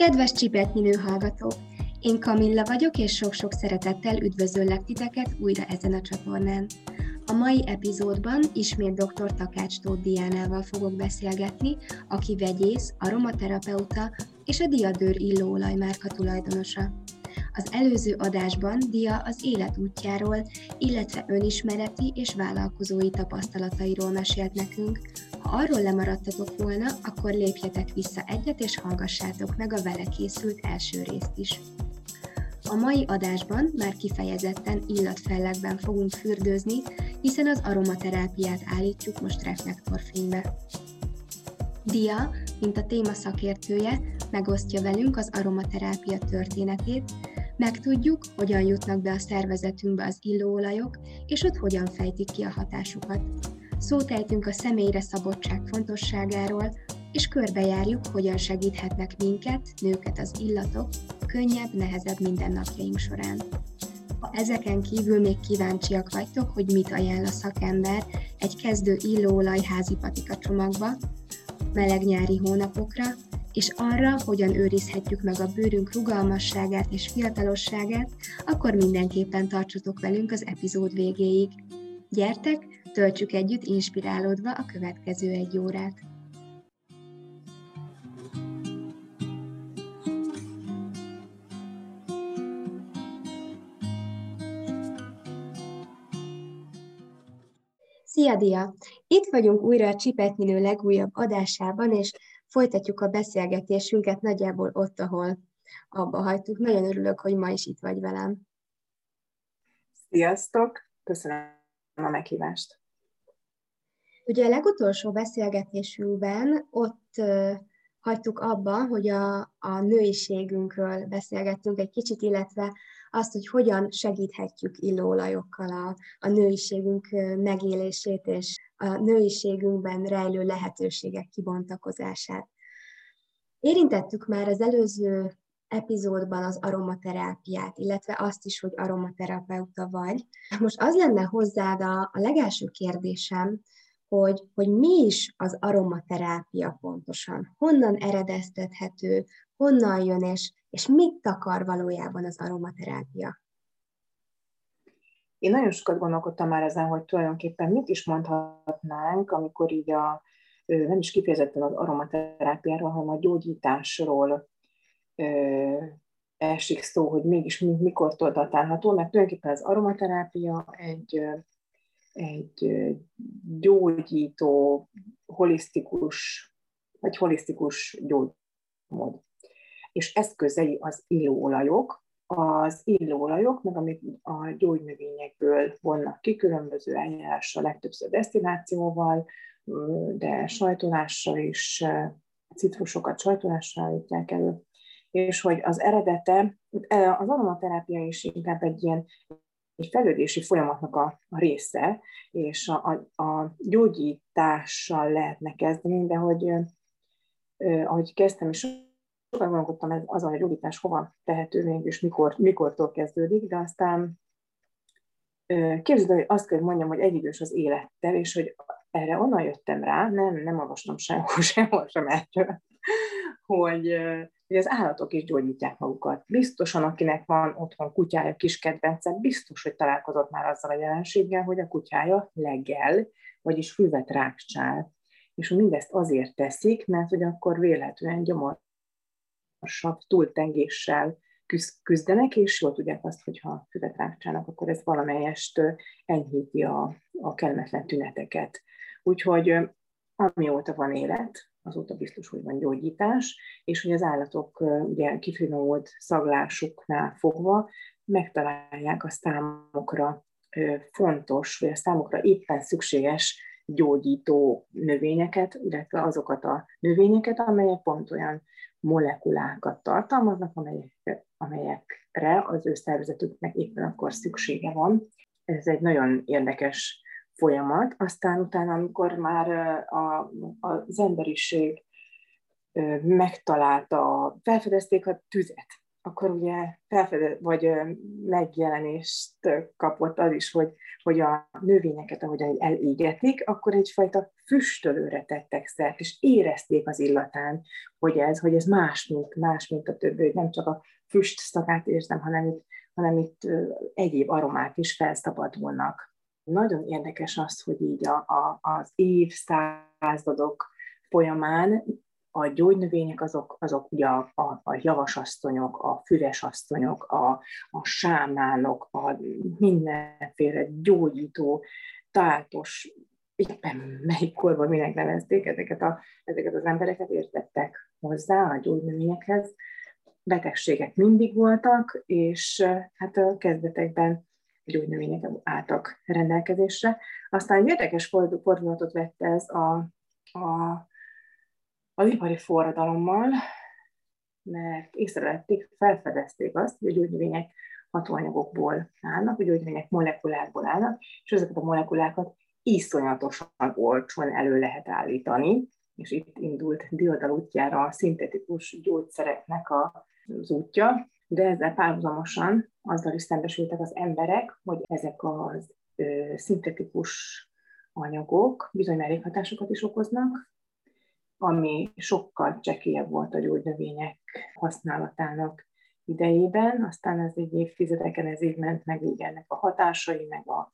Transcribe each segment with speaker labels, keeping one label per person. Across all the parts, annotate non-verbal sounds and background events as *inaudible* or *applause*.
Speaker 1: Kedves csipetnyinő hallgatók! Én Kamilla vagyok, és sok-sok szeretettel üdvözöllek titeket újra ezen a csatornán. A mai epizódban ismét dr. Takács Tóth Diánával fogok beszélgetni, aki vegyész, aromaterapeuta és a Diadőr illóolaj márka tulajdonosa. Az előző adásban Dia az élet útjáról, illetve önismereti és vállalkozói tapasztalatairól mesélt nekünk. Ha arról lemaradtatok volna, akkor lépjetek vissza egyet és hallgassátok meg a vele készült első részt is. A mai adásban már kifejezetten illatfellegben fogunk fürdőzni, hiszen az aromaterápiát állítjuk most reflektorfénybe. Dia, mint a téma szakértője, megosztja velünk az aromaterápia történetét, Megtudjuk, hogyan jutnak be a szervezetünkbe az illóolajok, és ott hogyan fejtik ki a hatásukat. Szót ejtünk a személyre szabottság fontosságáról, és körbejárjuk, hogyan segíthetnek minket, nőket az illatok, könnyebb, nehezebb mindennapjaink során. Ha ezeken kívül még kíváncsiak vagytok, hogy mit ajánl a szakember egy kezdő illóolaj házi patika csomagba, meleg nyári hónapokra, és arra, hogyan őrizhetjük meg a bőrünk rugalmasságát és fiatalosságát, akkor mindenképpen tartsatok velünk az epizód végéig. Gyertek, töltsük együtt inspirálódva a következő egy órát! Szia, Dia! Itt vagyunk újra a Csipetnyinő legújabb adásában, és folytatjuk a beszélgetésünket nagyjából ott, ahol abba hagytuk. Nagyon örülök, hogy ma is itt vagy velem.
Speaker 2: Sziasztok! Köszönöm a meghívást.
Speaker 1: Ugye a legutolsó beszélgetésünkben ott hagytuk abba, hogy a, a nőiségünkről beszélgettünk egy kicsit, illetve azt, hogy hogyan segíthetjük illóolajokkal a, a nőiségünk megélését és a nőiségünkben rejlő lehetőségek kibontakozását. Érintettük már az előző epizódban az aromaterápiát, illetve azt is, hogy aromaterapeuta vagy. Most az lenne hozzád a, a legelső kérdésem, hogy, hogy mi is az aromaterápia pontosan, honnan eredeztethető, honnan jön, és, és mit takar valójában az aromaterápia?
Speaker 2: Én nagyon sokat gondolkodtam már ezen, hogy tulajdonképpen mit is mondhatnánk, amikor így a, nem is kifejezetten az aromaterápiáról, hanem a gyógyításról esik szó, hogy mégis mikor datálható, mert tulajdonképpen az aromaterápia egy, egy gyógyító, holisztikus, vagy holisztikus gyógymód. És eszközei az illóolajok, az illóolajok, meg amit a gyógynövényekből vonnak ki, különböző eljárással, legtöbbször desztillációval, de sajtolással is, citrusokat sajtolással állítják elő, és hogy az eredete, az aromaterápia is inkább egy ilyen egy fejlődési folyamatnak a, a része, és a, a, a gyógyítással lehetne kezdeni, de hogy ahogy kezdtem is sokat gondolkodtam azon, hogy gyógyítás hova tehető még, és mikor, mikortól kezdődik, de aztán képzeld, hogy azt kell mondjam, hogy egyidős az élettel, és hogy erre onnan jöttem rá, nem, nem olvastam sehol, *laughs* sehol sem erről, hogy, hogy az állatok is gyógyítják magukat. Biztosan, akinek van otthon kutyája, kis kedvence, biztos, hogy találkozott már azzal a jelenséggel, hogy a kutyája legel, vagyis füvet rákcsál. És mindezt azért teszik, mert hogy akkor véletlenül gyomor magasabb túltengéssel küzdenek, és jól tudják azt, hogy ha füvet rákcsának, akkor ez valamelyest enyhíti a, a kellemetlen tüneteket. Úgyhogy amióta van élet, azóta biztos, hogy van gyógyítás, és hogy az állatok ugye kifinomult szaglásuknál fogva megtalálják a számokra fontos, vagy a számokra éppen szükséges gyógyító növényeket, illetve azokat a növényeket, amelyek pont olyan molekulákat tartalmaznak, amelyek, amelyekre az ő szervezetüknek éppen akkor szüksége van. Ez egy nagyon érdekes folyamat. Aztán utána, amikor már a, az emberiség megtalálta, felfedezték a tüzet, akkor ugye felfedez, vagy megjelenést kapott az is, hogy, hogy a növényeket, ahogy elégetik, akkor egyfajta füstölőre tettek szert, és érezték az illatán, hogy ez, hogy ez más, mint, más, mint a többi, hogy nem csak a füst szakát érzem, hanem itt, hanem itt egyéb aromák is felszabadulnak. Nagyon érdekes az, hogy így a, a, az évszázadok folyamán a gyógynövények azok, azok ugye a, a, a javasasszonyok, a füvesasszonyok, a, a sámánok, a mindenféle gyógyító, táltos, éppen melyik korban minek nevezték ezeket, a, ezeket az embereket, értettek hozzá a gyógynövényekhez. Betegségek mindig voltak, és hát a kezdetekben gyógynövények álltak rendelkezésre. Aztán egy érdekes fordulatot vette ez a, a az ipari forradalommal, mert észrevették, felfedezték azt, hogy a gyógynövények hatóanyagokból állnak, a gyógynövények molekulákból állnak, és ezeket a molekulákat iszonyatosan olcsón elő lehet állítani, és itt indult diadal útjára a szintetikus gyógyszereknek az útja, de ezzel párhuzamosan azzal is szembesültek az emberek, hogy ezek az ö, szintetikus anyagok bizony mellékhatásokat is okoznak, ami sokkal csekélyebb volt a gyógynövények használatának idejében, aztán ez egy évtizedeken ez így ment meg így ennek a hatásai, meg a,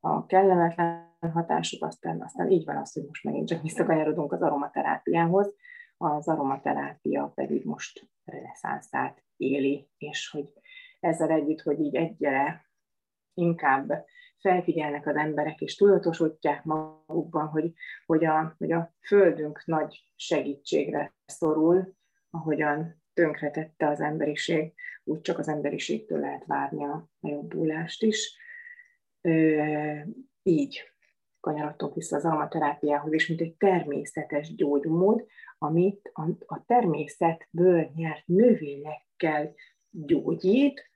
Speaker 2: a kellemetlen hatások, aztán, aztán így van az, hogy most megint csak visszakanyarodunk az aromaterápiához, az aromaterápia pedig most reneszánszát éli, és hogy ezzel együtt, hogy így egyre inkább felfigyelnek az emberek, és tudatosítják magukban, hogy, hogy, a, hogy a Földünk nagy segítségre szorul, ahogyan tönkretette az emberiség, úgy csak az emberiségtől lehet várni a jobbulást is. Ö, így kanyarodtunk vissza az almaterápiához, és mint egy természetes gyógymód, amit a, a természetből nyert növényekkel gyógyít,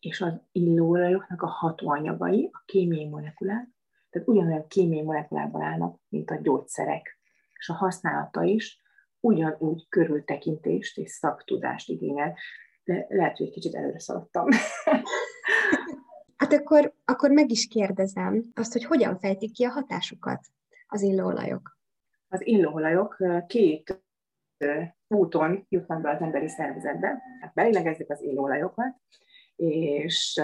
Speaker 2: és az illóolajoknak a hatóanyagai, a kémiai molekulák, tehát ugyanolyan kémiai molekulákban állnak, mint a gyógyszerek. És a használata is ugyanúgy körültekintést és szaktudást igényel. De lehet, hogy egy kicsit előre szaladtam. *laughs*
Speaker 1: Hát akkor, akkor meg is kérdezem azt, hogy hogyan fejtik ki a hatásukat az illóolajok?
Speaker 2: Az illóolajok két úton jutnak be az emberi szervezetbe. Hát belélegezzük az illóolajokat, és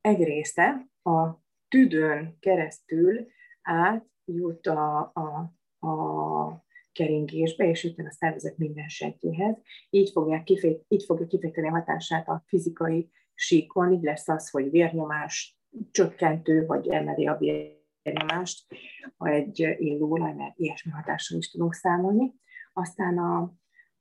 Speaker 2: egy része a tüdőn keresztül átjut a, a, a keringésbe, és jut a szervezet minden sejtjéhez. Így, fogják kifejt, így fogja kifejteni a hatását a fizikai síkon, így lesz az, hogy vérnyomás csökkentő, vagy emeli a vérnyomást, ha egy illóolaj, mert ilyesmi hatással is tudunk számolni. Aztán a,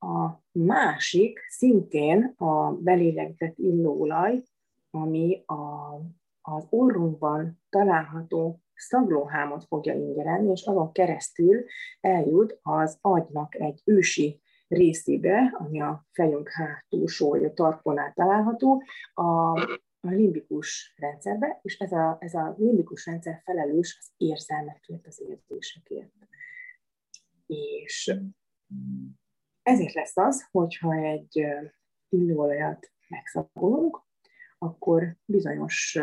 Speaker 2: a másik szintén a belélegzett illóolaj, ami a, az orrunkban található szaglóhámot fogja ingerelni, és azon keresztül eljut az agynak egy ősi részébe, ami a fejünk hátulsó tarkonál található, a, a limbikus rendszerbe, és ez a, ez a limbikus rendszer felelős az érzelmekért, az érzésekért. És ezért lesz az, hogyha egy illóolajat megszabolunk, akkor bizonyos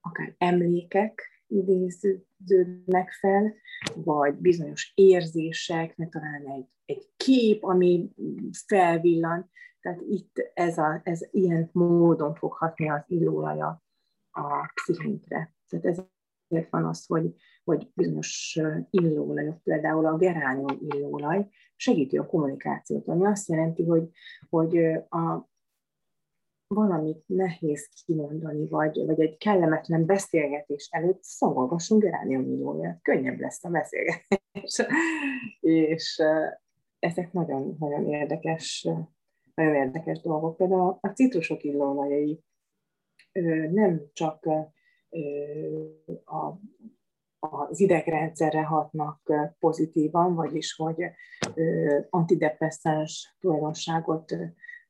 Speaker 2: akár emlékek idéződnek fel, vagy bizonyos érzések, ne talán egy, egy kép, ami felvillan. Tehát itt ez, a, ez ilyen módon fog hatni az illóolaja a pszichénkre. Tehát ezért van az, hogy, hogy bizonyos illóolajok, például a geránium illóolaj segíti a kommunikációt, ami azt jelenti, hogy, hogy a, valamit nehéz kimondani, vagy, vagy egy kellemetlen beszélgetés előtt szomolgassunk illóolajat, könnyebb lesz a beszélgetés. *laughs* és ezek nagyon, nagyon érdekes, nagyon érdekes dolgok. Például a citrusok illóolajai nem csak a az idegrendszerre hatnak pozitívan, vagyis hogy antidepresszáns tulajdonságot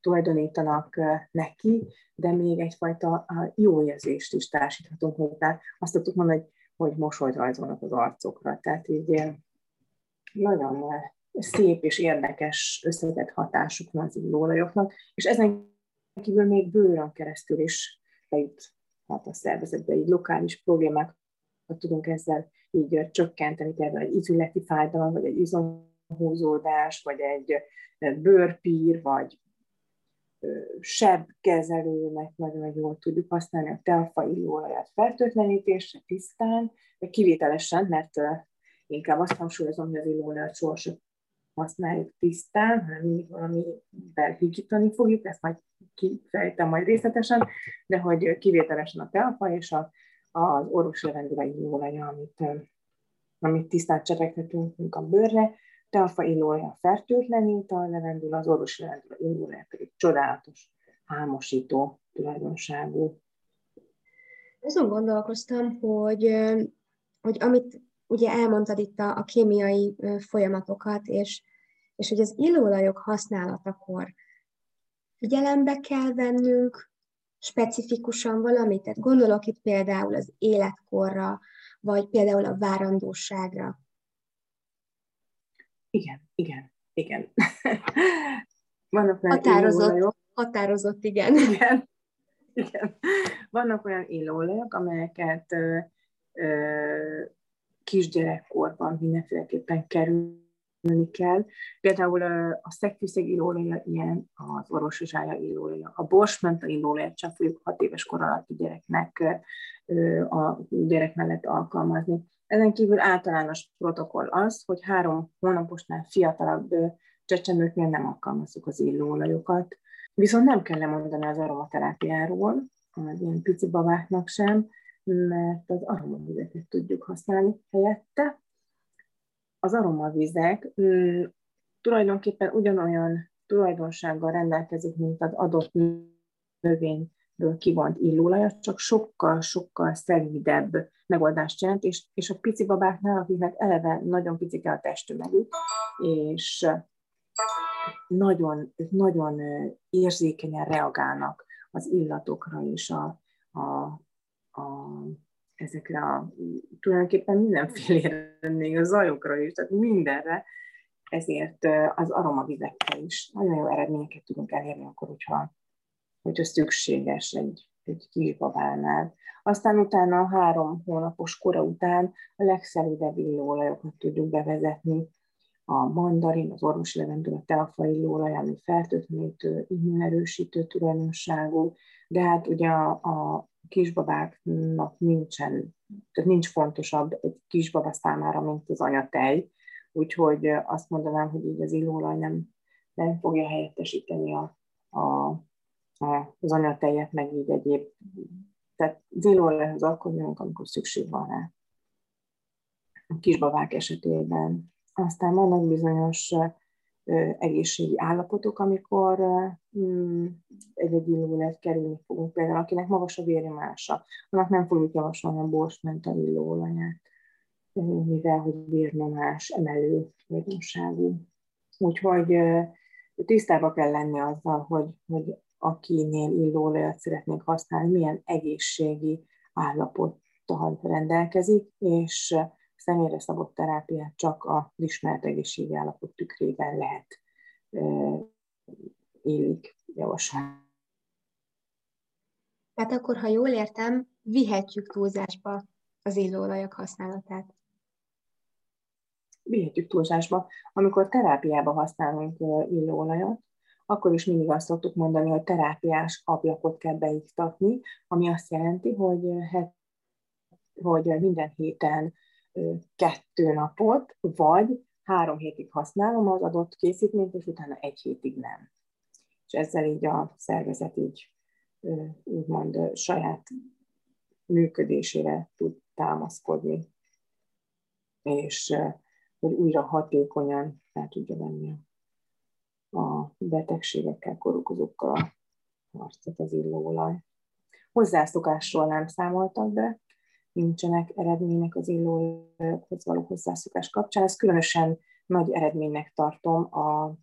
Speaker 2: tulajdonítanak neki, de még egyfajta jó érzést is társíthatunk hozzá. Azt tudtuk mondani, hogy, hogy mosolyt rajzolnak az arcokra. Tehát így nagyon szép és érdekes összetett hatásuk van az illóolajoknak, és ezen kívül még bőrön keresztül is bejuthat a szervezetbe, így lokális problémákat tudunk ezzel így csökkenteni, például egy izületi fájdalom, vagy egy izomhúzódás, vagy egy bőrpír, vagy sebkezelőnek nagyon jól tudjuk használni a telfa illóolajat fertőtlenítésre tisztán, kivételesen, mert inkább azt hangsúlyozom, hogy az illóolajat sohasem használjuk tisztán, hanem mindig valamivel higítani fogjuk, ezt majd kifejtem majd részletesen, de hogy kivételesen a telfa és a, az orvosi levendula illóolaja, amit, amit tisztán csepeghetünk a bőrre, telfa illóolja fertőtlenít, a levendula, az orvosi levendula illóolja pedig csodálatos, álmosító tulajdonságú.
Speaker 1: Azon gondolkoztam, hogy, hogy amit ugye elmondtad itt a, a kémiai folyamatokat, és, és hogy az illóolajok használatakor figyelembe kell vennünk specifikusan valamit, tehát gondolok itt például az életkorra, vagy például a várandóságra.
Speaker 2: Igen, igen, igen. *laughs*
Speaker 1: Vannak olyan határozott, illóolajok. határozott, igen.
Speaker 2: igen. Igen. Vannak olyan illóolajok, amelyeket ö, ö, kisgyerekkorban mindenféleképpen kerülni kell. Például a szegfűszeg illóolja ilyen, az orvosizsája illóolja. A borsmenta illóolajat csak fogjuk hat éves kor alatti gyereknek a gyerek mellett alkalmazni. Ezen kívül általános protokoll az, hogy három hónaposnál fiatalabb csecsemőknél nem alkalmazzuk az illóolajokat. Viszont nem kell lemondani az aromaterápiáról, az ilyen pici babáknak sem, mert az aromavizeket tudjuk használni helyette. Az aromavizek mm, tulajdonképpen ugyanolyan tulajdonsággal rendelkezik, mint az adott növényből kivont illóolaj, csak sokkal-sokkal szelídebb megoldást jelent, és, és a pici babáknál, akiknek eleve nagyon picike a testtömegük, és nagyon, nagyon érzékenyen reagálnak az illatokra és a, a, a, ezekre a, tulajdonképpen mindenfélére, *laughs* még a zajokra is, tehát mindenre, ezért az aromavizekkel is nagyon jó eredményeket tudunk elérni akkor, hogyha, hogyha szükséges egy, egy kisbabánál. Aztán utána a három hónapos kora után a legszelidebb illóolajokat tudjuk bevezetni, a mandarin, az orvosi levendula, telfa illóolaj, ami fertőtlenítő, immunerősítő tulajdonságú, de hát ugye a, a kisbabáknak nincsen, tehát nincs fontosabb egy kisbaba számára, mint az anyatej, úgyhogy azt mondanám, hogy így az illóolaj nem, nem fogja helyettesíteni a, a, a, az anyatejet, meg így egyéb. Tehát az illóolajhoz akkor jönünk, amikor szükség van rá. A kisbabák esetében. Aztán vannak bizonyos egészségi állapotok, amikor mm, egy-egy illóolajat kerülni fogunk. Például akinek magas a vérnyomása, annak nem fogjuk javasolni a borsmenta illóolaját, mivel hogy vérnyomás emelő vérnyomságú. Úgyhogy tisztába kell lenni azzal, hogy, hogy akinél illóolajat szeretnénk használni, milyen egészségi állapottal rendelkezik, és személyre szabott terápiát csak az ismert egészségi állapot tükrében lehet élik javasolni.
Speaker 1: Tehát akkor, ha jól értem, vihetjük túlzásba az illóolajak használatát.
Speaker 2: Vihetjük túlzásba. Amikor terápiába használunk illóolajat, akkor is mindig azt szoktuk mondani, hogy terápiás ablakot kell beiktatni, ami azt jelenti, hogy, hogy minden héten kettő napot, vagy három hétig használom az adott készítményt, és utána egy hétig nem. És ezzel így a szervezet így úgymond saját működésére tud támaszkodni, és hogy újra hatékonyan fel tudja venni a betegségekkel, korokozókkal a harcot az illóolaj. Hozzászokásról nem számoltak be, nincsenek eredmények az illóolajokhoz való hozzászokás kapcsán. Ez különösen nagy eredménynek tartom a,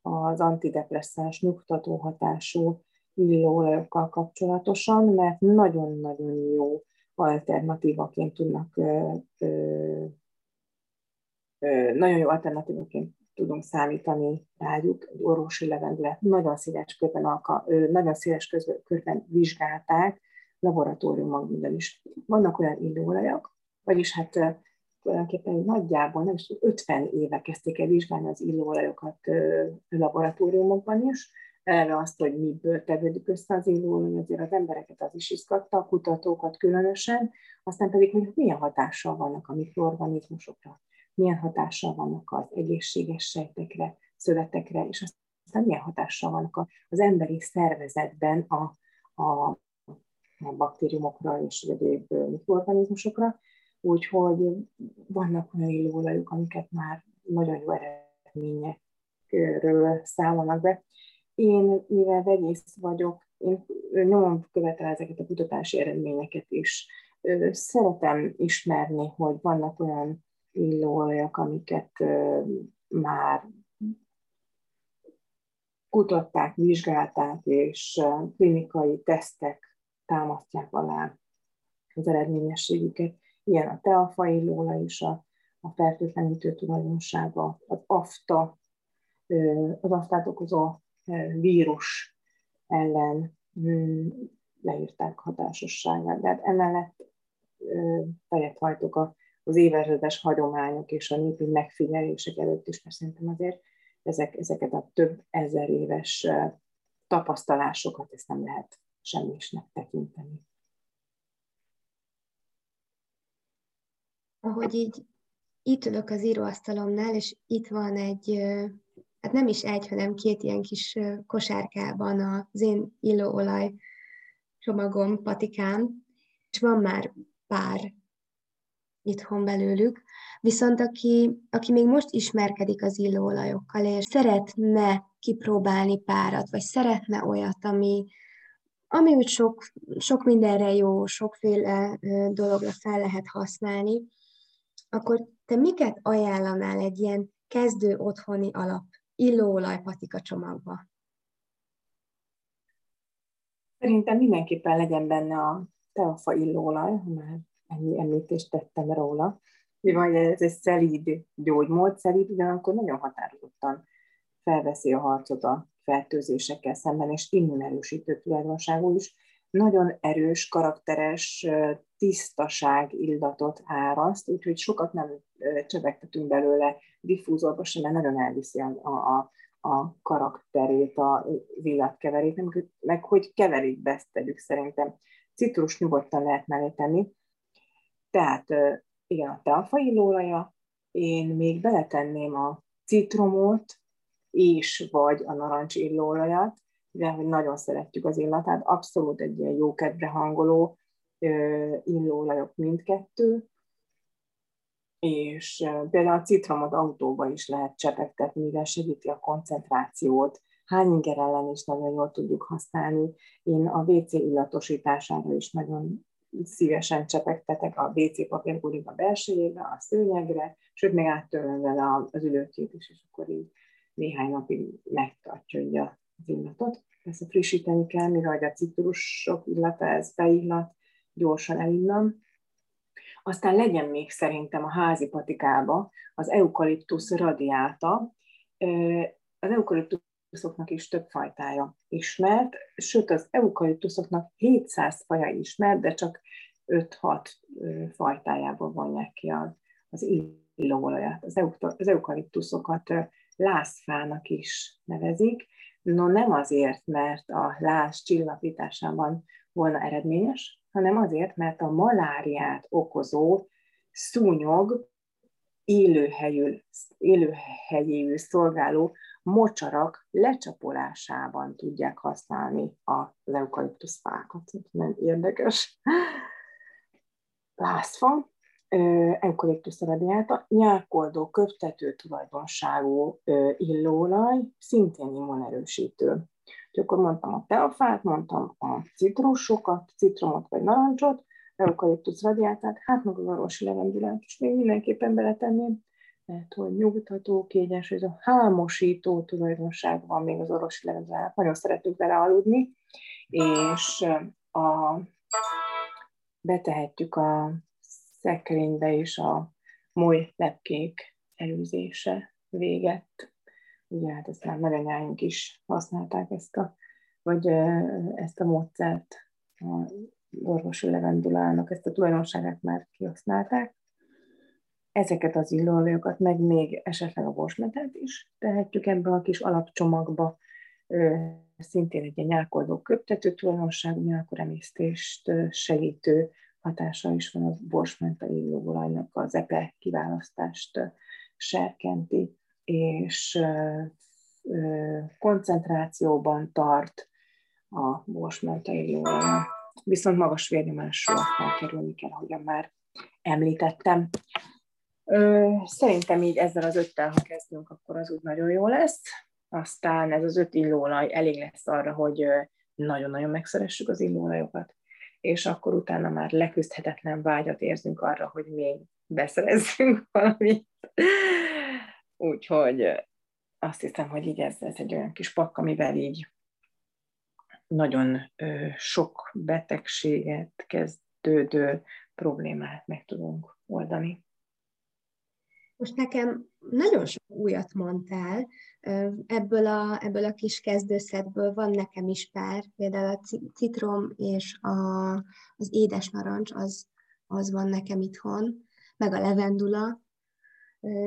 Speaker 2: az antidepresszáns, nyugtató hatású illóolajokkal kapcsolatosan, mert nagyon-nagyon jó alternatívaként tudnak, ö, ö, nagyon jó alternatívaként tudunk számítani rájuk, egy orvosi levendület nagyon széles körben, alka, nagyon széles körben vizsgálták laboratóriumokban is. Vannak olyan illóolajok, vagyis hát tulajdonképpen nagyjából nem is 50 éve kezdték el vizsgálni az illóolajokat laboratóriumokban is, erre azt, hogy miből tevődik össze az illóolaj, azért az embereket az is izgatta, a kutatókat különösen, aztán pedig, hogy milyen hatással vannak a mikroorganizmusokra, milyen hatással vannak az egészséges sejtekre, szövetekre, és aztán milyen hatással vannak az emberi szervezetben a, a, a baktériumokra és egyéb mikroorganizmusokra. Úgyhogy vannak olyan illóolajok, amiket már nagyon jó eredményekről számolnak be. Én, mivel vegyész vagyok, én nyomon követem ezeket a kutatási eredményeket is. Szeretem ismerni, hogy vannak olyan illóolajak, amiket már kutatták, vizsgálták, és klinikai tesztek támasztják alá az eredményességüket. Ilyen a teafa illóolaj is, a, a fertőtlenítő tulajdonsága, az afta, az aftát okozó vírus ellen leírták hatásosságát. De hát emellett fejet hajtok az évezredes hagyományok és a népi megfigyelések előtt is, mert szerintem azért ezek, ezeket a több ezer éves tapasztalásokat ezt nem lehet semmisnek tekinteni.
Speaker 1: Ahogy így itt ülök az íróasztalomnál, és itt van egy hát nem is egy, hanem két ilyen kis kosárkában az én illóolaj csomagom, patikám, és van már pár itthon belőlük, viszont aki, aki még most ismerkedik az illóolajokkal, és szeretne kipróbálni párat, vagy szeretne olyat, ami, ami úgy sok, sok mindenre jó, sokféle dologra fel lehet használni, akkor te miket ajánlanál egy ilyen kezdő otthoni alap illóolaj patika csomagba?
Speaker 2: Szerintem mindenképpen legyen benne a teafa illóolaj, ha már ennyi említést tettem róla. Mivel ez egy szelíd gyógymód, szelíd, de akkor nagyon határozottan felveszi a harcot a fertőzésekkel szemben, és immunerősítő tulajdonságú is. Nagyon erős, karakteres, tisztaság illatot áraszt, úgyhogy sokat nem csevegtetünk belőle diffúzorba sem, mert nagyon elviszi a, a, a karakterét, a illatkeverét, meg hogy keverékbe ezt tegyük szerintem. Citrus nyugodtan lehet mellé tenni. Tehát igen, a teafa illóolaja, én még beletenném a citromot, és vagy a narancs illóolajat, de hogy nagyon szeretjük az illatát, abszolút egy ilyen jó kedve hangoló illóolajok mindkettő, és például a citromot autóba is lehet csepegtetni, mivel segíti a koncentrációt. Hányinger ellen is nagyon jól tudjuk használni. Én a WC illatosítására is nagyon szívesen csepegtetek a WC papírgulik a belsejébe, a szőnyegre, sőt, még áttörlöm vele az ülőkét is, és akkor így néhány napig megtartja az illatot. Persze frissíteni kell, mivel a citrusok illata, ez beillat, gyorsan elinnan. Aztán legyen még szerintem a házi patikába az eukaliptusz radiáta. Az eukaliptuszoknak is több fajtája ismert, sőt az eukaliptuszoknak 700 faja ismert, de csak 5-6 fajtájából vonják ki az, az illóolajat. Az, az eukaliptuszokat lázfának is nevezik, no nem azért, mert a láz csillapításában volna eredményes, hanem azért, mert a maláriát okozó szúnyog élőhelyül, élőhelyéül szolgáló mocsarak lecsapolásában tudják használni az eukaliptuszfákat. Nem érdekes. Lászfa, eukaliptusz radiáta, nyálkoldó, köptető tulajdonságú illóolaj, szintén immunerősítő. Úgyhogy akkor mondtam a teafát, mondtam a citrusokat, citromot vagy narancsot, eukaliptusz radiátát, hát meg az orvosi levendulát is még mindenképpen beletenném, mert hogy nyugtató, kiegyensúlyozó, hámosító tulajdonság van még az orvosi levendulát. Nagyon szeretünk vele aludni, és a, betehetjük a szekrénybe is a moly lepkék elűzése véget. Ugye hát ezt már nagyanyáink is használták ezt a, vagy ezt a módszert, a orvosi levendulának ezt a tulajdonságát már kihasználták. Ezeket az illóolójokat, meg még esetleg a borsmetát is tehetjük ebbe a kis alapcsomagba, szintén egy nyálkoldó köptető tulajdonságú nyálkoremésztést segítő hatása is van a borsmenta illóolajnak az epe kiválasztást serkenti, és koncentrációban tart a borsmenta illóolaj. Viszont magas vérnyomásról elkerülni kell, ahogyan már említettem. Szerintem így ezzel az öttel, ha kezdünk, akkor az úgy nagyon jó lesz. Aztán ez az öt illóolaj elég lesz arra, hogy nagyon-nagyon megszeressük az illóolajokat, és akkor utána már leküzdhetetlen vágyat érzünk arra, hogy még beszerezzünk *laughs* valamit. Úgyhogy azt hiszem, hogy így ez, ez egy olyan kis pak, amivel így nagyon ö, sok betegséget kezdődő problémát meg tudunk oldani.
Speaker 1: Most nekem nagyon sok újat mondtál, ebből a, ebből a kis kezdőszedből van nekem is pár, például a citrom és a, az édes narancs, az, az van nekem itthon, meg a levendula,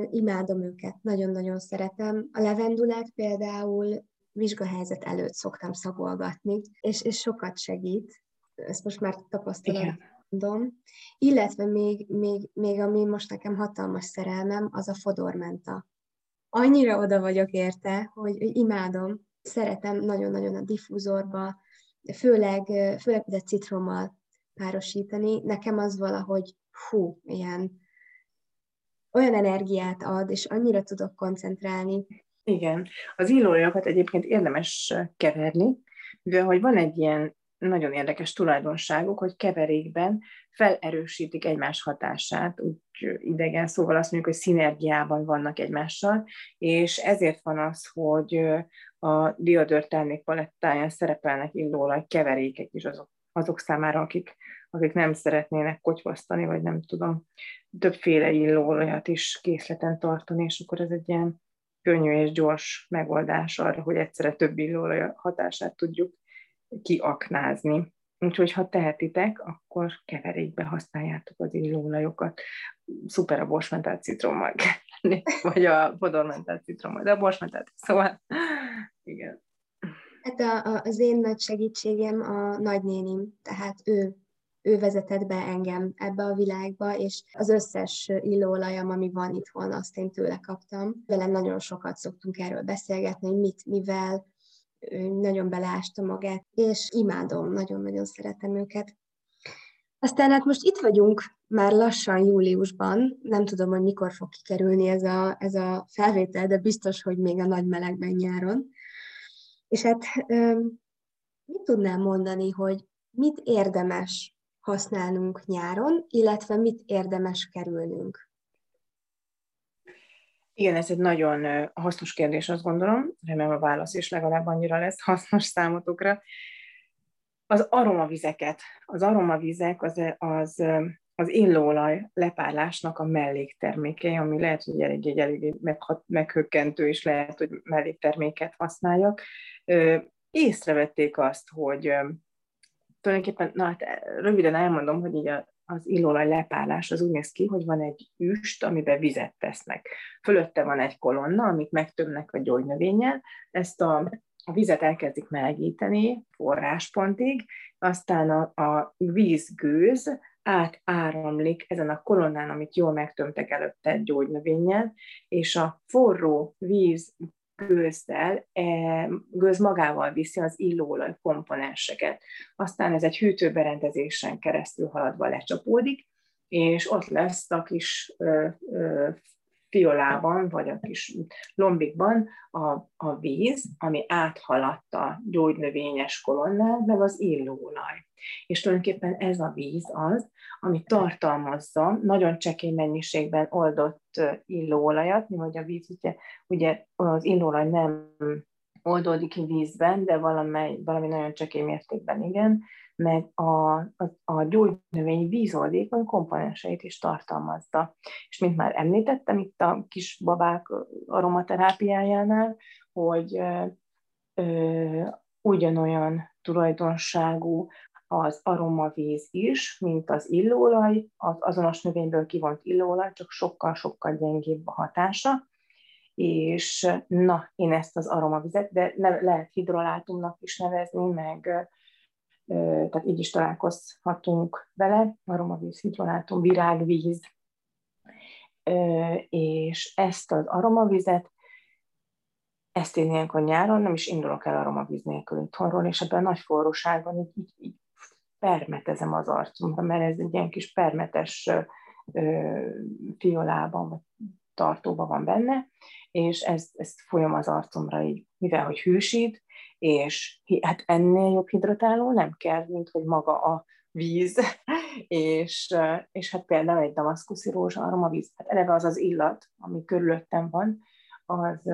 Speaker 1: imádom őket, nagyon-nagyon szeretem. A levendulát például vizsgahelyzet előtt szoktam szagolgatni, és, és sokat segít. Ezt most már tapasztalat mondom. Illetve még, még, még ami most nekem hatalmas szerelmem, az a fodormenta. Annyira oda vagyok érte, hogy, imádom. Szeretem nagyon-nagyon a diffúzorba, főleg, főleg a citrommal párosítani. Nekem az valahogy hú, ilyen olyan energiát ad, és annyira tudok koncentrálni.
Speaker 2: Igen. Az illóoljakat egyébként érdemes keverni, mivel hogy van egy ilyen nagyon érdekes tulajdonságuk, hogy keverékben felerősítik egymás hatását, úgy idegen szóval azt mondjuk, hogy szinergiában vannak egymással, és ezért van az, hogy a diodör termékpalettáján szerepelnek illóolaj keverékek is azok, azok számára, akik, akik nem szeretnének kotyvasztani, vagy nem tudom, többféle illóolajat is készleten tartani, és akkor ez egy ilyen könnyű és gyors megoldás arra, hogy egyszerre több illóolaj hatását tudjuk kiaknázni. Úgyhogy ha tehetitek, akkor keverékbe használjátok az illóolajokat. Szuper a borsmentált citrommal *laughs* vagy a fodormentált citrommal, de a borsmentált, szóval igen.
Speaker 1: Hát a, a, az én nagy segítségem a nagynénim, tehát ő, ő vezetett be engem ebbe a világba, és az összes illóolajam, ami van itthon, azt én tőle kaptam. Velem nagyon sokat szoktunk erről beszélgetni, hogy mit, mivel, nagyon beleásta magát, és imádom, nagyon-nagyon szeretem őket. Aztán hát most itt vagyunk már lassan júliusban, nem tudom, hogy mikor fog kikerülni ez a, ez a felvétel, de biztos, hogy még a nagy melegben nyáron. És hát mit tudnám mondani, hogy mit érdemes használnunk nyáron, illetve mit érdemes kerülnünk?
Speaker 2: Igen, ez egy nagyon hasznos kérdés, azt gondolom. Remélem a válasz is legalább annyira lesz hasznos számotokra. Az aromavizeket. Az aromavizek az, az, az illóolaj lepárlásnak a melléktermékei, ami lehet, hogy egy, egy elég meghökkentő, és lehet, hogy mellékterméket használjak. Észrevették azt, hogy tulajdonképpen, na hát röviden elmondom, hogy így a az illóolaj lepárlás az úgy néz ki, hogy van egy üst, amiben vizet tesznek. Fölötte van egy kolonna, amit megtömnek a gyógynövényen, ezt a, a vizet elkezdik melegíteni forráspontig, aztán a, a vízgőz átáramlik ezen a kolonnán, amit jól megtömtek előtte gyógynövényen, és a forró víz gőzzel, e, gőz magával viszi az illóolaj komponenseket. Aztán ez egy hűtőberendezésen keresztül haladva lecsapódik, és ott lesz a kis ö, ö, fiolában, vagy a kis lombikban a, a víz, ami áthaladt a gyógynövényes kolonnán, meg az illóolaj. És tulajdonképpen ez a víz az, ami tartalmazza nagyon csekély mennyiségben oldott illóolajat, mi vagy a víz, ugye, ugye az illóolaj nem oldódik ki vízben, de valami, valami nagyon csekély mértékben igen, meg a, a, a gyógynövény vízoldékony komponenseit is tartalmazta. És mint már említettem itt a kis babák aromaterápiájánál, hogy ö, ö, ugyanolyan tulajdonságú az aromavíz is, mint az illóolaj, az azonos növényből kivont illóolaj, csak sokkal-sokkal gyengébb a hatása, és na, én ezt az aromavizet, de ne, lehet hidrolátumnak is nevezni, meg tehát így is találkozhatunk vele, aromavíz, hidrolátum, virágvíz, és ezt az aromavizet, ezt én ilyenkor nyáron nem is indulok el aromavíz nélkül itthonról, és ebben a nagy forróságban így, így, így permetezem az arcomra, mert ez egy ilyen kis permetes fiolában, vagy tartóban van benne, és ezt, ezt folyam az arcomra így, mivel hogy hűsít, és hát ennél jobb hidratáló nem kell, mint hogy maga a víz, *laughs* és, és hát például egy damaszkuszi rózsa víz, hát eleve az az illat, ami körülöttem van, az,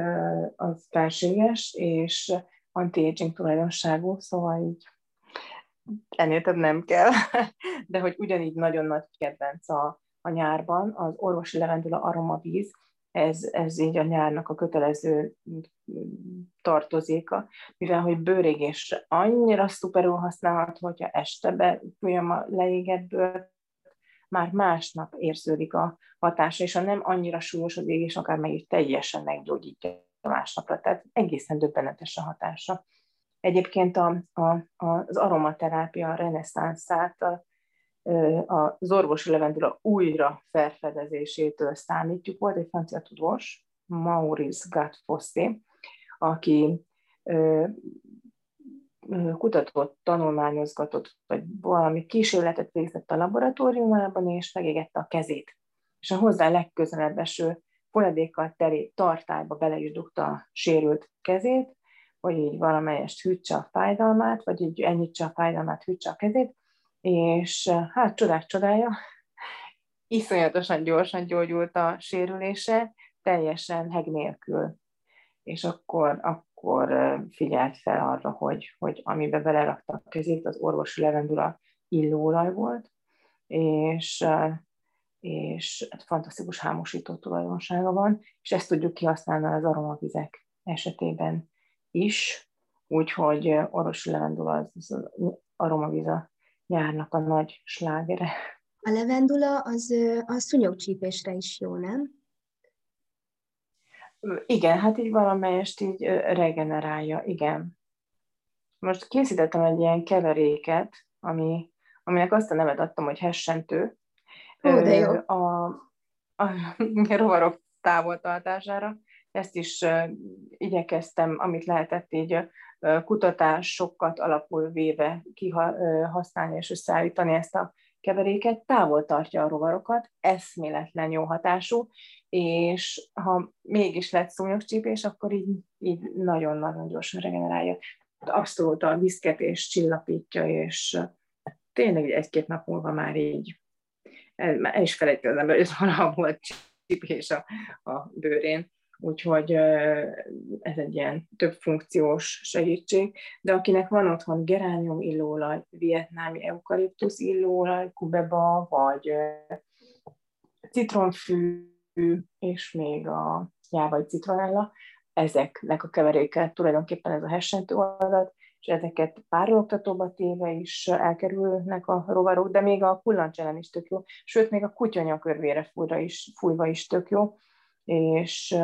Speaker 2: az felséges, és anti-aging tulajdonságú, szóval így ennél több nem kell, *laughs* de hogy ugyanígy nagyon nagy kedvenc a, a nyárban az orvosi levendula aromavíz, ez, ez így a nyárnak a kötelező tartozéka, mivel hogy bőrégésre annyira szuperül használható, hogyha este befolyam a leégett bőr, már másnap érződik a hatása, és ha nem annyira súlyos az égés, akár meg is teljesen meggyógyítja másnapra, tehát egészen döbbenetes a hatása. Egyébként a, a, az aromaterápia reneszánszát az orvosi levendula újra felfedezésétől számítjuk. Volt egy francia tudós, Maurice Gatfossé, aki kutatott, tanulmányozgatott, vagy valami kísérletet végzett a laboratóriumában, és megégette a kezét. És a hozzá legközelebb eső folyadékkal teri tartályba bele is dugta a sérült kezét, hogy így valamelyest hűtse a fájdalmát, vagy így ennyitse a fájdalmát, hűtse a kezét, és hát csodák csodája, *laughs* iszonyatosan gyorsan gyógyult a sérülése, teljesen heg nélkül. És akkor, akkor figyelt fel arra, hogy, hogy amibe belerakta a kezét, az orvosi levendula illóolaj volt, és, és fantasztikus hámosító tulajdonsága van, és ezt tudjuk kihasználni az aromavizek esetében is, úgyhogy orvosi levendula az, az aromavíz a járnak a nagy slágere.
Speaker 1: A levendula az a szúnyogcsípésre is jó, nem?
Speaker 2: Igen, hát így valamelyest így regenerálja, igen. Most készítettem egy ilyen keveréket, ami, aminek azt a nevet adtam, hogy hessentő.
Speaker 1: Ó, de jó.
Speaker 2: A, a, a *laughs* rovarok távoltartására. Ezt is igyekeztem, amit lehetett így kutatásokat alapul véve kihasználni és összeállítani ezt a keveréket, távol tartja a rovarokat, eszméletlen jó hatású, és ha mégis lett szúnyogcsípés, akkor így, így nagyon-nagyon gyorsan regenerálja. Abszolút a viszketés csillapítja, és tényleg egy-két nap múlva már így el, el is felejtő az ember, hogy valaha volt csípés a, a bőrén úgyhogy ez egy ilyen több funkciós segítség, de akinek van otthon geránium illóolaj, vietnámi eukaliptusz illóolaj, kubeba, vagy citronfű, és még a jávaj citronella, ezeknek a keveréket tulajdonképpen ez a hessentő oldat, és ezeket párologtatóba téve is elkerülnek a rovarok, de még a kullancs is tök jó, sőt, még a kutyanyakörvére fújva is, fújva is tök jó és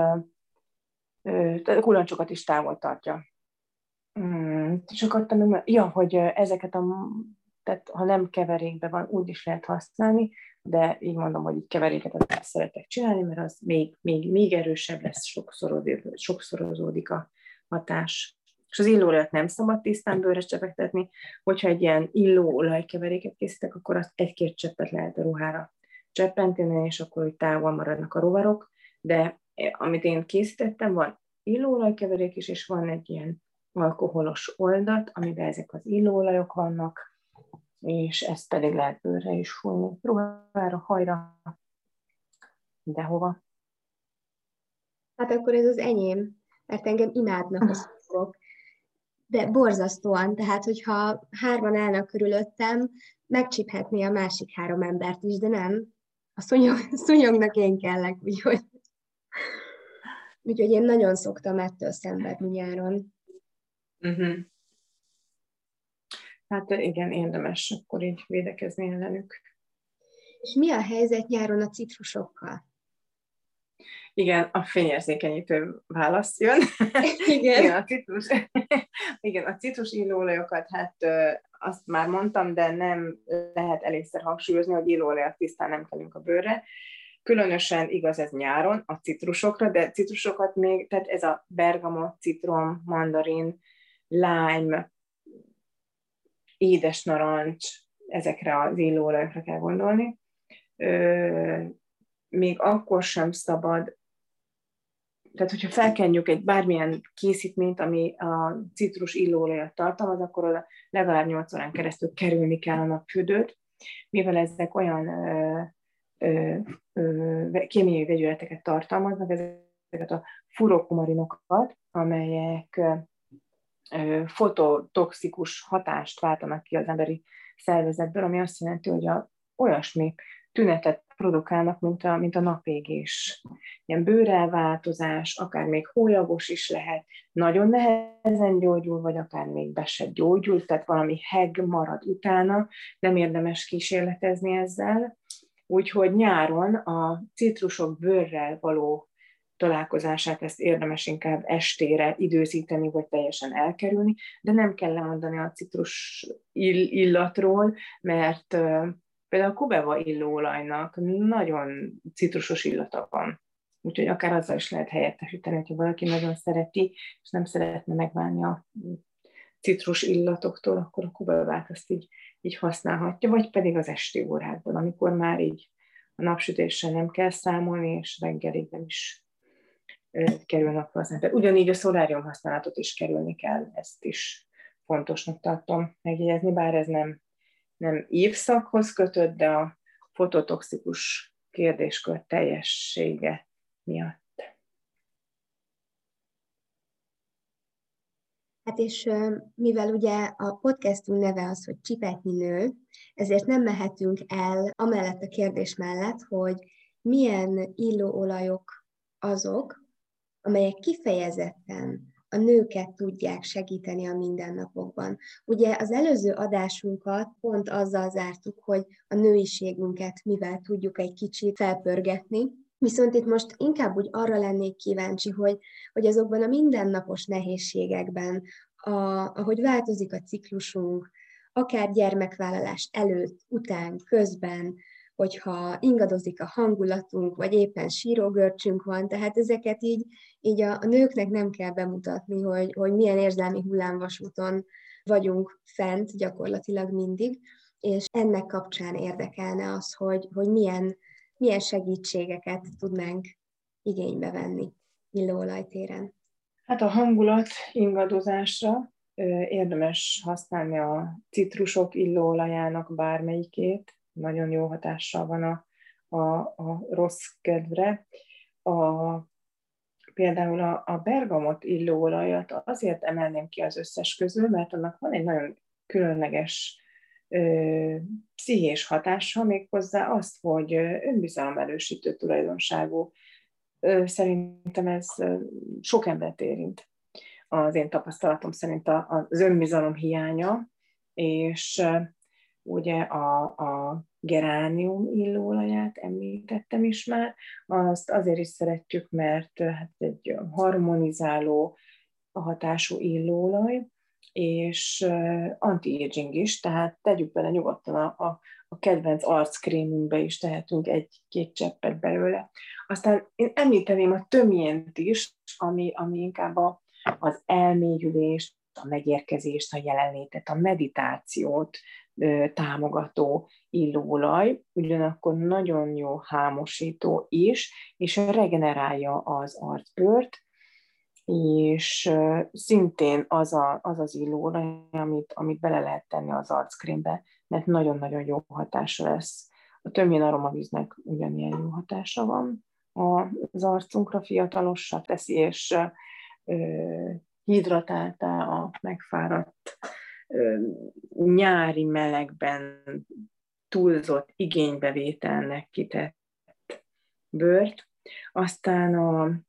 Speaker 2: kulancsokat is távol tartja. Hmm, és akartam, ja, hogy ezeket a, tehát ha nem keverékben van, úgy is lehet használni, de így mondom, hogy így keveréket azt szeretek csinálni, mert az még, még, még erősebb lesz, sokszorozódik, a hatás. És az illóolajat nem szabad tisztán bőre csepegtetni, hogyha egy ilyen illóolajkeveréket készítek, akkor azt egy-két cseppet lehet a ruhára cseppenteni, és akkor hogy távol maradnak a rovarok, de eh, amit én készítettem, van illóolajkeverék is, és van egy ilyen alkoholos oldat, amiben ezek az illóolajok vannak, és ezt pedig lehet bőrre is fújni, ruhára, hajra, de hova.
Speaker 1: Hát akkor ez az enyém, mert engem imádnak a De borzasztóan, tehát hogyha hárman állnak körülöttem, megcsiphetné a másik három embert is, de nem. A szúnyog, *laughs* szúnyognak én kellek, úgyhogy... Úgyhogy én nagyon szoktam ettől szenvedni nyáron.
Speaker 2: Uh-huh. Hát igen, érdemes akkor így védekezni ellenük.
Speaker 1: És mi a helyzet nyáron a citrusokkal?
Speaker 2: Igen, a fényérzékenyítő válasz jön. *laughs*
Speaker 1: Igen.
Speaker 2: igen, a citrus, *laughs* igen, a citrus illóolajokat, hát azt már mondtam, de nem lehet elégszer hangsúlyozni, hogy illóolajat tisztán nem kellünk a bőrre. Különösen igaz ez nyáron a citrusokra, de citrusokat még, tehát ez a bergamot, citrom, mandarin, lime, édes narancs, ezekre az illóolajokra kell gondolni. Még akkor sem szabad tehát hogyha felkenjük egy bármilyen készítményt, ami a citrus illóolajat tartalmaz, akkor oda legalább 8 órán keresztül kerülni kell a napfürdőt, mivel ezek olyan ö, ö, ö, kémiai vegyületeket tartalmaznak, ezeket a furokumarinokat, amelyek fototoxikus hatást váltanak ki az emberi szervezetből, ami azt jelenti, hogy a, olyasmi tünetet produkálnak, mint a, mint a napégés. Ilyen bőrelváltozás, akár még hólyagos is lehet, nagyon nehezen gyógyul, vagy akár még be se gyógyul, tehát valami heg marad utána, nem érdemes kísérletezni ezzel. Úgyhogy nyáron a citrusok bőrrel való találkozását, ezt érdemes inkább estére időzíteni, vagy teljesen elkerülni, de nem kell lemondani a citrus illatról, mert Például a kubeva illóolajnak nagyon citrusos illata van. Úgyhogy akár azzal is lehet helyettesíteni, hogyha valaki nagyon szereti, és nem szeretne megválni a citrus illatoktól, akkor a kubevát azt így, így használhatja, vagy pedig az esti órákban, amikor már így a napsütéssel nem kell számolni, és reggelig nem is kerül napra Ugyanígy a szolárium használatot is kerülni kell, ezt is fontosnak tartom megjegyezni, bár ez nem nem évszakhoz kötött, de a fototoxikus kérdéskör teljessége miatt.
Speaker 1: Hát és mivel ugye a podcastunk neve az, hogy Csipetnyi nő, ezért nem mehetünk el amellett a kérdés mellett, hogy milyen illóolajok azok, amelyek kifejezetten a nőket tudják segíteni a mindennapokban. Ugye az előző adásunkat pont azzal zártuk, hogy a nőiségünket mivel tudjuk egy kicsit felpörgetni, Viszont itt most inkább úgy arra lennék kíváncsi, hogy, hogy azokban a mindennapos nehézségekben, a, ahogy változik a ciklusunk, akár gyermekvállalás előtt, után, közben, hogyha ingadozik a hangulatunk, vagy éppen sírógörcsünk van, tehát ezeket így, így a, a nőknek nem kell bemutatni, hogy, hogy milyen érzelmi hullámvasúton vagyunk fent gyakorlatilag mindig, és ennek kapcsán érdekelne az, hogy, hogy milyen, milyen segítségeket tudnánk igénybe venni illóolajtéren.
Speaker 2: Hát a hangulat ingadozásra érdemes használni a citrusok illóolajának bármelyikét, nagyon jó hatással van a, a, a rossz kedvre. A, például a, a bergamot illóolajat azért emelném ki az összes közül, mert annak van egy nagyon különleges pszichés hatása, méghozzá azt, hogy önbizalomerősítő tulajdonságú. Szerintem ez sok embert érint. Az én tapasztalatom szerint az önbizalom hiánya, és ugye a, a geránium illóolaját említettem is már, azt azért is szeretjük, mert hát egy harmonizáló hatású illóolaj, és anti-aging is, tehát tegyük bele nyugodtan a, a, a kedvenc arckrémünkbe is tehetünk egy-két cseppet belőle. Aztán én említeném a tömjént is, ami, ami inkább a, az elmélyülést, a megérkezést, a jelenlétet, a meditációt támogató illóolaj, ugyanakkor nagyon jó hámosító is, és regenerálja az arcbőrt, és szintén az a, az, az illóolaj, amit, amit bele lehet tenni az arckrémbe, mert nagyon-nagyon jó hatása lesz. A tömjén aromavíznek ugyanilyen jó hatása van az arcunkra, fiatalossá teszi, és hidratáltá a megfáradt nyári melegben túlzott igénybevételnek kitett bőrt. Aztán a,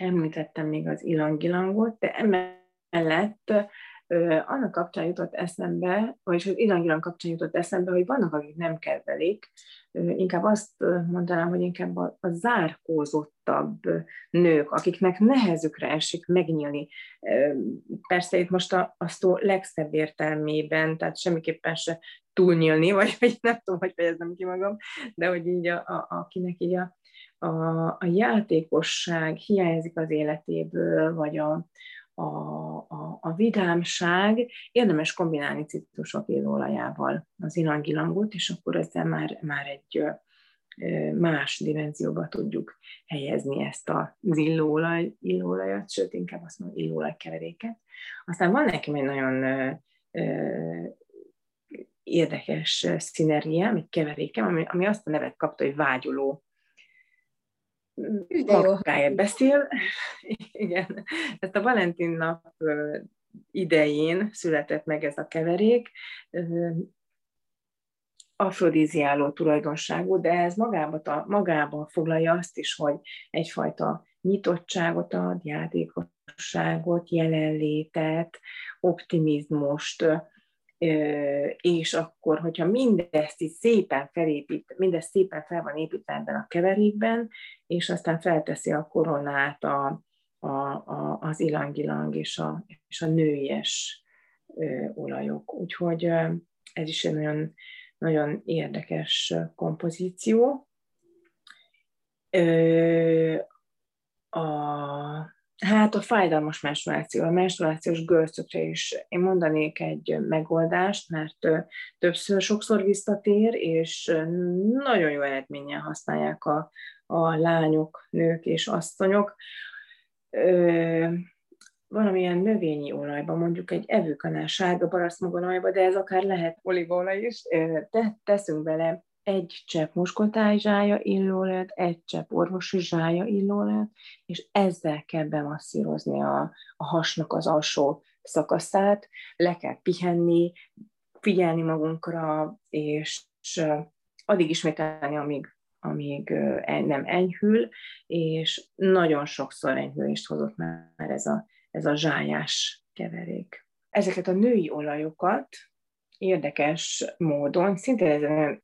Speaker 2: említettem még az ilangilangot, de emellett annak kapcsán jutott eszembe, vagyis az ilangilang kapcsán jutott eszembe, hogy vannak, akik nem kedvelik, inkább azt mondanám, hogy inkább a, a zárkózottabb nők, akiknek nehezükre esik megnyílni. Persze itt most a, a szó legszebb értelmében, tehát semmiképpen se túlnyílni, vagy, vagy nem tudom, hogy fejezem ki magam, de hogy így a, a, akinek így a, a, a játékosság hiányzik az életéből, vagy a, a, a, a vidámság, érdemes kombinálni citrusok élőolajával az ilangilangot, és akkor ezzel már, már egy más dimenzióba tudjuk helyezni ezt a illóolaj, illóolajat, sőt, inkább azt mondom, illóolaj keveréket. Aztán van nekem egy nagyon érdekes szinergiám, egy keverékem, ami, ami azt a nevet kapta, hogy vágyuló magáért beszél. *laughs* Igen, ezt a Valentin nap idején született meg ez a keverék, afrodiziáló tulajdonságú, de ez magában, magában foglalja azt is, hogy egyfajta nyitottságot ad, játékosságot, jelenlétet, optimizmust, és akkor, hogyha mindezt így szépen felépít, mindezt szépen fel van építve ebben a keverékben, és aztán felteszi a koronát a, a, a, az ilangilang és a, és a nőies olajok. Úgyhogy ez is egy nagyon, nagyon érdekes kompozíció. A, Hát a fájdalmas menstruáció, a menstruációs görcökre is én mondanék egy megoldást, mert többször, sokszor visszatér, és nagyon jó eredménnyel használják a, a lányok, nők és asszonyok. valamilyen növényi olajban, mondjuk egy evőkanál sárga baraszmogonajba, de ez akár lehet olívaolaj is, te, teszünk bele egy csepp zsája illóolajat, egy csepp orvosi zsája illóolajat, és ezzel kell bemasszírozni a, a hasnak az alsó szakaszát, le kell pihenni, figyelni magunkra, és, addig ismételni, amíg, amíg nem enyhül, és nagyon sokszor enyhülést hozott már ez a, ez a zsájás keverék. Ezeket a női olajokat érdekes módon, szinte ezen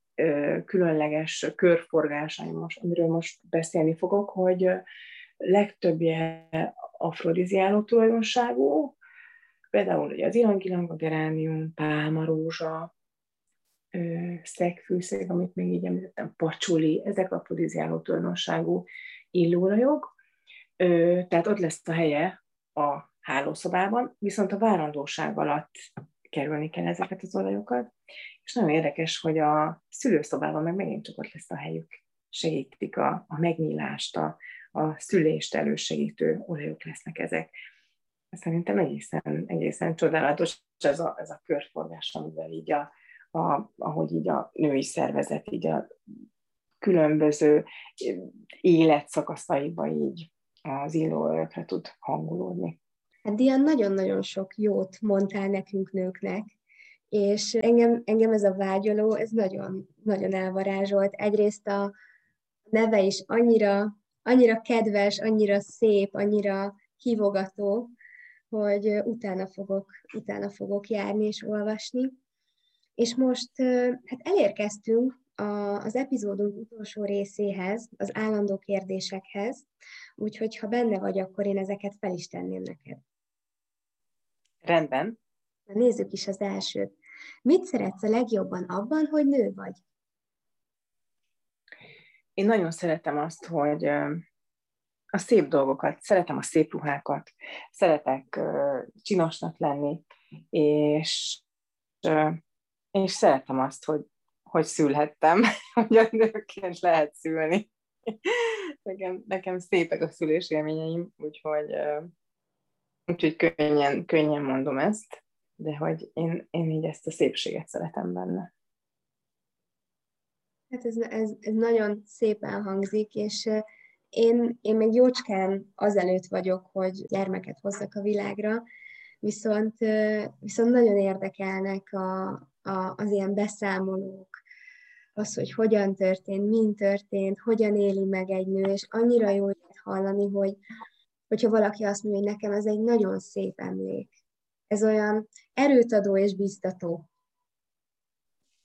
Speaker 2: különleges körforgás, most, amiről most beszélni fogok, hogy legtöbbje afrodiziáló tulajdonságú, például ugye az ilangilang, a geránium, pálmarózsa, szegfűszeg, amit még így említettem, pacsuli, ezek afrodiziáló tulajdonságú illóolajok, tehát ott lesz a helye a hálószobában, viszont a várandóság alatt kerülni kell ezeket az olajokat, és nagyon érdekes, hogy a szülőszobában meg megint csak ott lesz a helyük. Segítik a, a megnyílást, a, a szülést elősegítő olajok lesznek ezek. Szerintem egészen, egészen csodálatos ez a, ez a körforgás, amivel így a, a, ahogy így a női szervezet így a különböző életszakaszaiba így az illóolajokra tud hangulódni.
Speaker 1: Hát Dian, nagyon-nagyon sok jót mondtál nekünk nőknek, és engem, engem ez a vágyoló, ez nagyon, nagyon elvarázsolt. Egyrészt a neve is annyira, annyira kedves, annyira szép, annyira hívogató, hogy utána fogok, utána fogok járni és olvasni. És most hát elérkeztünk a, az epizódunk utolsó részéhez, az állandó kérdésekhez, úgyhogy ha benne vagy, akkor én ezeket fel is tenném neked.
Speaker 2: Rendben.
Speaker 1: Nézzük is az elsőt. Mit szeretsz a legjobban abban, hogy nő vagy?
Speaker 2: Én nagyon szeretem azt, hogy a szép dolgokat, szeretem a szép ruhákat, szeretek csinosnak lenni, és, és szeretem azt, hogy, hogy szülhettem, *laughs* hogy a nőként lehet szülni. nekem, nekem szépek a szülésélményeim, úgyhogy, úgyhogy könnyen, könnyen mondom ezt de hogy én, én így ezt a szépséget szeretem benne.
Speaker 1: Hát ez, ez, ez nagyon szépen hangzik, és én, én még jócskán azelőtt vagyok, hogy gyermeket hozzak a világra, viszont, viszont nagyon érdekelnek a, a, az ilyen beszámolók, az, hogy hogyan történt, mint történt, hogyan éli meg egy nő, és annyira jó hallani, hogy hogyha valaki azt mondja, hogy nekem ez egy nagyon szép emlék. Ez olyan erőtadó és biztató.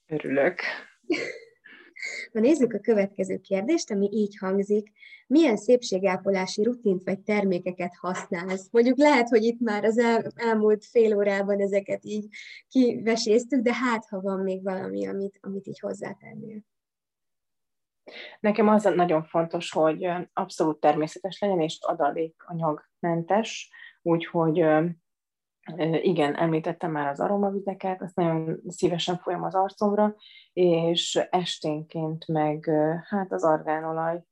Speaker 2: Örülök. *laughs*
Speaker 1: Na nézzük a következő kérdést, ami így hangzik. Milyen szépségápolási rutint vagy termékeket használsz? Mondjuk lehet, hogy itt már az el, elmúlt fél órában ezeket így kiveséztük, de hát, ha van még valami, amit, amit így hozzátennél.
Speaker 2: Nekem az nagyon fontos, hogy abszolút természetes legyen, és adalékanyagmentes, úgyhogy igen, említettem már az aromavizeket, azt nagyon szívesen folyam az arcomra, és esténként meg hát az argánolaj,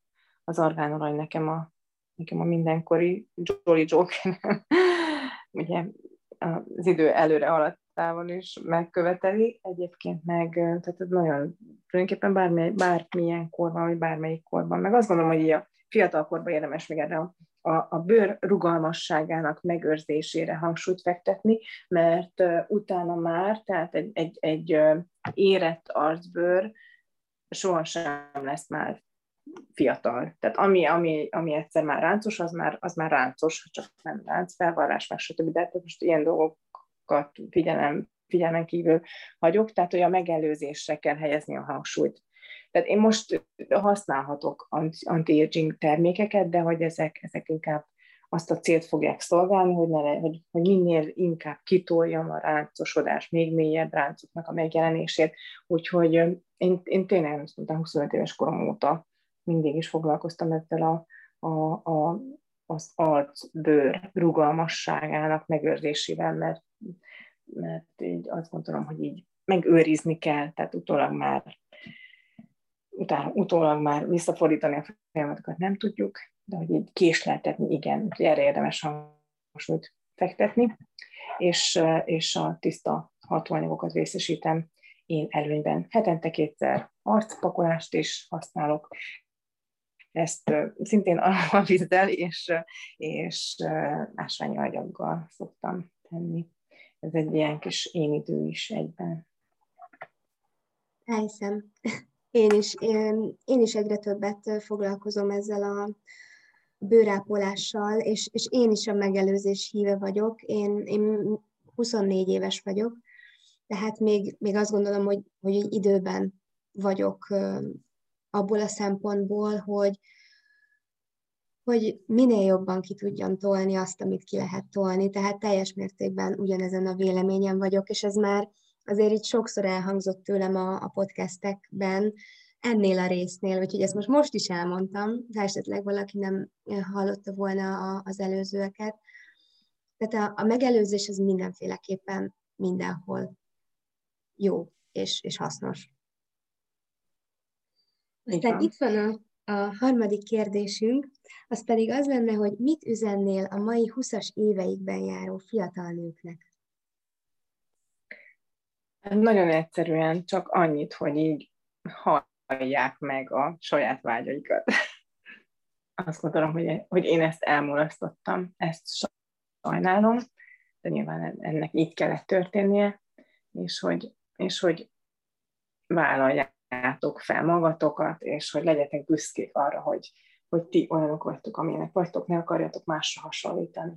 Speaker 2: az argánolaj nekem a, nekem a mindenkori Jolly Joker, *laughs* ugye az idő előre alattával is megköveteli, egyébként meg, tehát ez nagyon, tulajdonképpen bármely, bármilyen korban, vagy bármelyik korban, meg azt gondolom, hogy így a fiatal korban érdemes még erre a a, a bőr rugalmasságának megőrzésére hangsúlyt fektetni, mert utána már, tehát egy, egy, egy uh, érett arcbőr sohasem lesz már fiatal. Tehát ami, ami, ami egyszer már ráncos, az már, az már ráncos, csak nem ránc, felvarrás, meg stb. De hát most ilyen dolgokat figyelem, figyelmen kívül hagyok, tehát hogy a megelőzésre kell helyezni a hangsúlyt. Tehát én most használhatok anti-aging termékeket, de hogy ezek, ezek inkább azt a célt fogják szolgálni, hogy, ne, hogy, hogy minél inkább kitoljam a ráncosodás, még mélyebb ráncoknak a megjelenését. Úgyhogy én, én tényleg mondtam, 25 éves korom óta mindig is foglalkoztam ezzel a, a, a, az arc-bőr rugalmasságának megőrzésével, mert, mert így azt gondolom, hogy így megőrizni kell, tehát utólag már utána, utólag már visszafordítani a folyamatokat nem tudjuk, de hogy így késleltetni, igen, hogy erre érdemes hangsúlyt fektetni, és, és a tiszta hatóanyagokat részesítem én előnyben. Hetente kétszer arcpakolást is használok, ezt szintén *laughs* a vízzel és, és ásványi agyaggal szoktam tenni. Ez egy ilyen kis énidő is egyben.
Speaker 1: Elhiszem. Én is, én, én is egyre többet foglalkozom ezzel a bőrápolással, és, és én is a megelőzés híve vagyok. Én, én 24 éves vagyok, tehát még, még azt gondolom, hogy, hogy időben vagyok abból a szempontból, hogy, hogy minél jobban ki tudjam tolni azt, amit ki lehet tolni. Tehát teljes mértékben ugyanezen a véleményen vagyok, és ez már azért itt sokszor elhangzott tőlem a, a podcastekben, ennél a résznél, úgyhogy ezt most most is elmondtam, ha esetleg valaki nem hallotta volna a, az előzőeket. Tehát a, a megelőzés az mindenféleképpen mindenhol jó és, és hasznos. Aztán itt van a, a harmadik kérdésünk, az pedig az lenne, hogy mit üzennél a mai 20-as éveikben járó fiatal nőknek?
Speaker 2: Nagyon egyszerűen csak annyit, hogy így hallják meg a saját vágyaikat. *laughs* Azt gondolom, hogy, hogy én ezt elmulasztottam, ezt sajnálom, de nyilván ennek így kellett történnie, és hogy, és hogy vállaljátok fel magatokat, és hogy legyetek büszkék arra, hogy, hogy ti olyanok vagytok, amilyenek vagytok, ne akarjatok másra hasonlítani.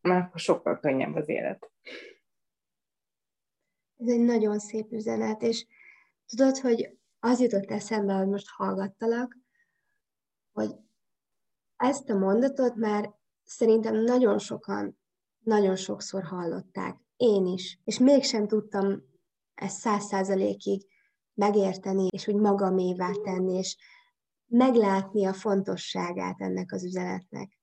Speaker 2: Mert akkor sokkal könnyebb az élet.
Speaker 1: Ez egy nagyon szép üzenet, és tudod, hogy az jutott eszembe, hogy most hallgattalak, hogy ezt a mondatot már szerintem nagyon sokan, nagyon sokszor hallották. Én is. És mégsem tudtam ezt száz százalékig megérteni, és úgy magamévá tenni, és meglátni a fontosságát ennek az üzenetnek.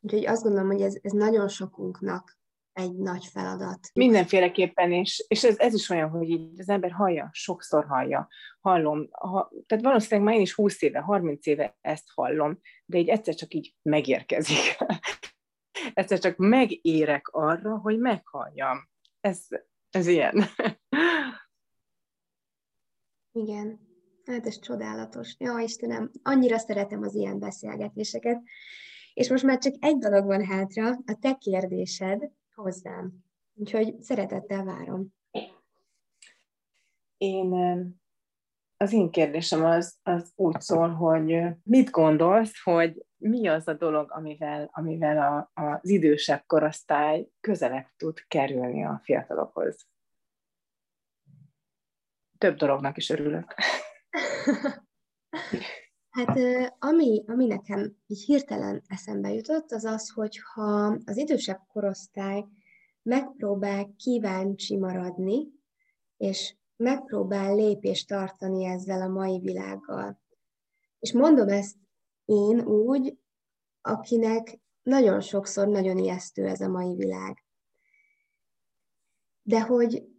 Speaker 1: Úgyhogy azt gondolom, hogy ez, ez nagyon sokunknak egy nagy feladat.
Speaker 2: Mindenféleképpen is, és ez, ez is olyan, hogy így az ember hallja, sokszor hallja, hallom, ha, tehát valószínűleg már én is 20 éve, 30 éve ezt hallom, de így egyszer csak így megérkezik. *laughs* egyszer csak megérek arra, hogy meghalljam. Ez, ez ilyen.
Speaker 1: Igen. Hát ez csodálatos. Ja, Istenem, annyira szeretem az ilyen beszélgetéseket. És most már csak egy dolog van hátra, a te kérdésed hozzám. Úgyhogy szeretettel várom.
Speaker 2: Én, az én kérdésem az, az úgy szól, hogy mit gondolsz, hogy mi az a dolog, amivel, amivel a, az idősebb korosztály közelebb tud kerülni a fiatalokhoz? Több dolognak is örülök. *laughs*
Speaker 1: Hát ami, ami nekem így hirtelen eszembe jutott, az az, hogy ha az idősebb korosztály megpróbál kíváncsi maradni, és megpróbál lépést tartani ezzel a mai világgal. És mondom ezt én úgy, akinek nagyon sokszor nagyon ijesztő ez a mai világ. De hogy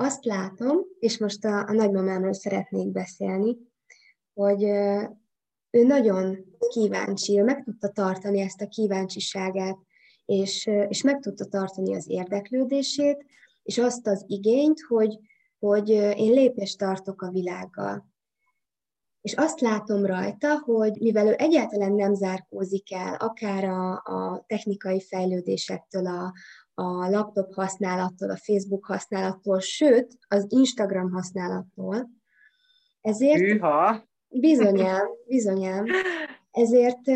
Speaker 1: azt látom, és most a, a nagymamámról szeretnék beszélni, hogy ő nagyon kíváncsi, ő meg tudta tartani ezt a kíváncsiságát, és, és meg tudta tartani az érdeklődését, és azt az igényt, hogy, hogy én lépést tartok a világgal. És azt látom rajta, hogy mivel ő egyáltalán nem zárkózik el, akár a, a technikai fejlődésektől, a, a laptop használattól, a Facebook használattól, sőt, az Instagram használattól, ezért...
Speaker 2: Hűha.
Speaker 1: Bizonyám, bizonyám. Ezért,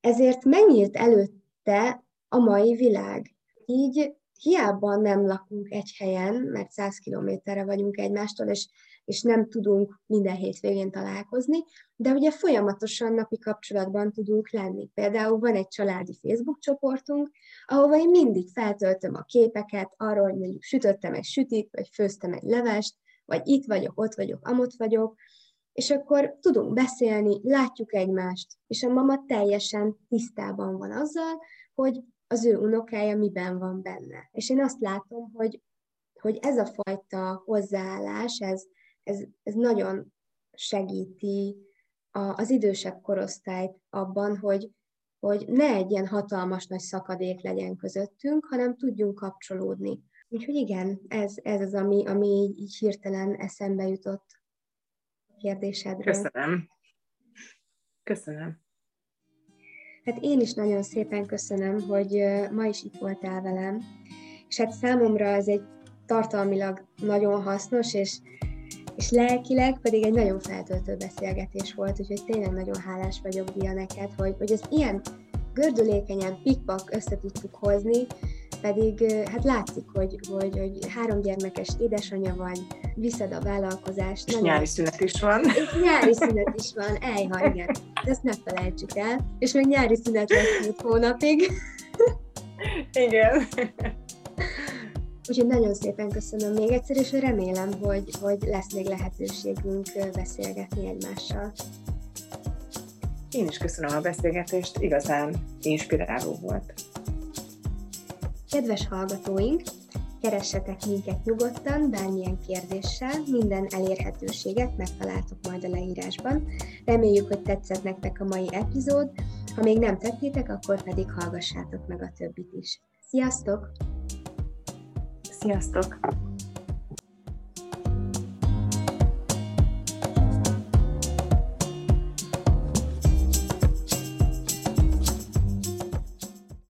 Speaker 1: ezért megnyílt előtte a mai világ. Így hiába nem lakunk egy helyen, mert száz kilométerre vagyunk egymástól, és, és nem tudunk minden hétvégén találkozni, de ugye folyamatosan napi kapcsolatban tudunk lenni. Például van egy családi Facebook csoportunk, ahova én mindig feltöltöm a képeket arról, hogy mondjuk sütöttem egy sütit, vagy főztem egy levest, vagy itt vagyok, ott vagyok, amott vagyok, és akkor tudunk beszélni, látjuk egymást, és a mama teljesen tisztában van azzal, hogy az ő unokája miben van benne. És én azt látom, hogy, hogy ez a fajta hozzáállás, ez, ez, ez nagyon segíti a, az idősebb korosztályt abban, hogy, hogy ne egy ilyen hatalmas nagy szakadék legyen közöttünk, hanem tudjunk kapcsolódni. Úgyhogy igen, ez, ez az, ami, ami így, hirtelen eszembe jutott kérdésedről.
Speaker 2: Köszönöm. Köszönöm.
Speaker 1: Hát én is nagyon szépen köszönöm, hogy ma is itt voltál velem, és hát számomra ez egy tartalmilag nagyon hasznos, és, és lelkileg pedig egy nagyon feltöltő beszélgetés volt, úgyhogy tényleg nagyon hálás vagyok, Dia, neked, hogy, hogy ez ilyen gördülékenyen, pikpak össze tudtuk hozni, pedig hát látszik, hogy, hogy, hogy három gyermekes édesanyja vagy, viszed a vállalkozást. *laughs*
Speaker 2: És nyári szünet is van.
Speaker 1: És nyári szünet is van, ejha, igen. Ezt ne felejtsük el. És még nyári szünet lesz két hónapig.
Speaker 2: Igen.
Speaker 1: Úgyhogy nagyon szépen köszönöm még egyszer, és remélem, hogy, hogy lesz még lehetőségünk beszélgetni egymással.
Speaker 2: Én is köszönöm a beszélgetést, igazán inspiráló volt.
Speaker 1: Kedves hallgatóink, keressetek minket nyugodtan, bármilyen kérdéssel, minden elérhetőséget megtaláltok majd a leírásban. Reméljük, hogy tetszett nektek a mai epizód, ha még nem tettétek, akkor pedig hallgassátok meg a többit is. Sziasztok!
Speaker 2: Sziasztok!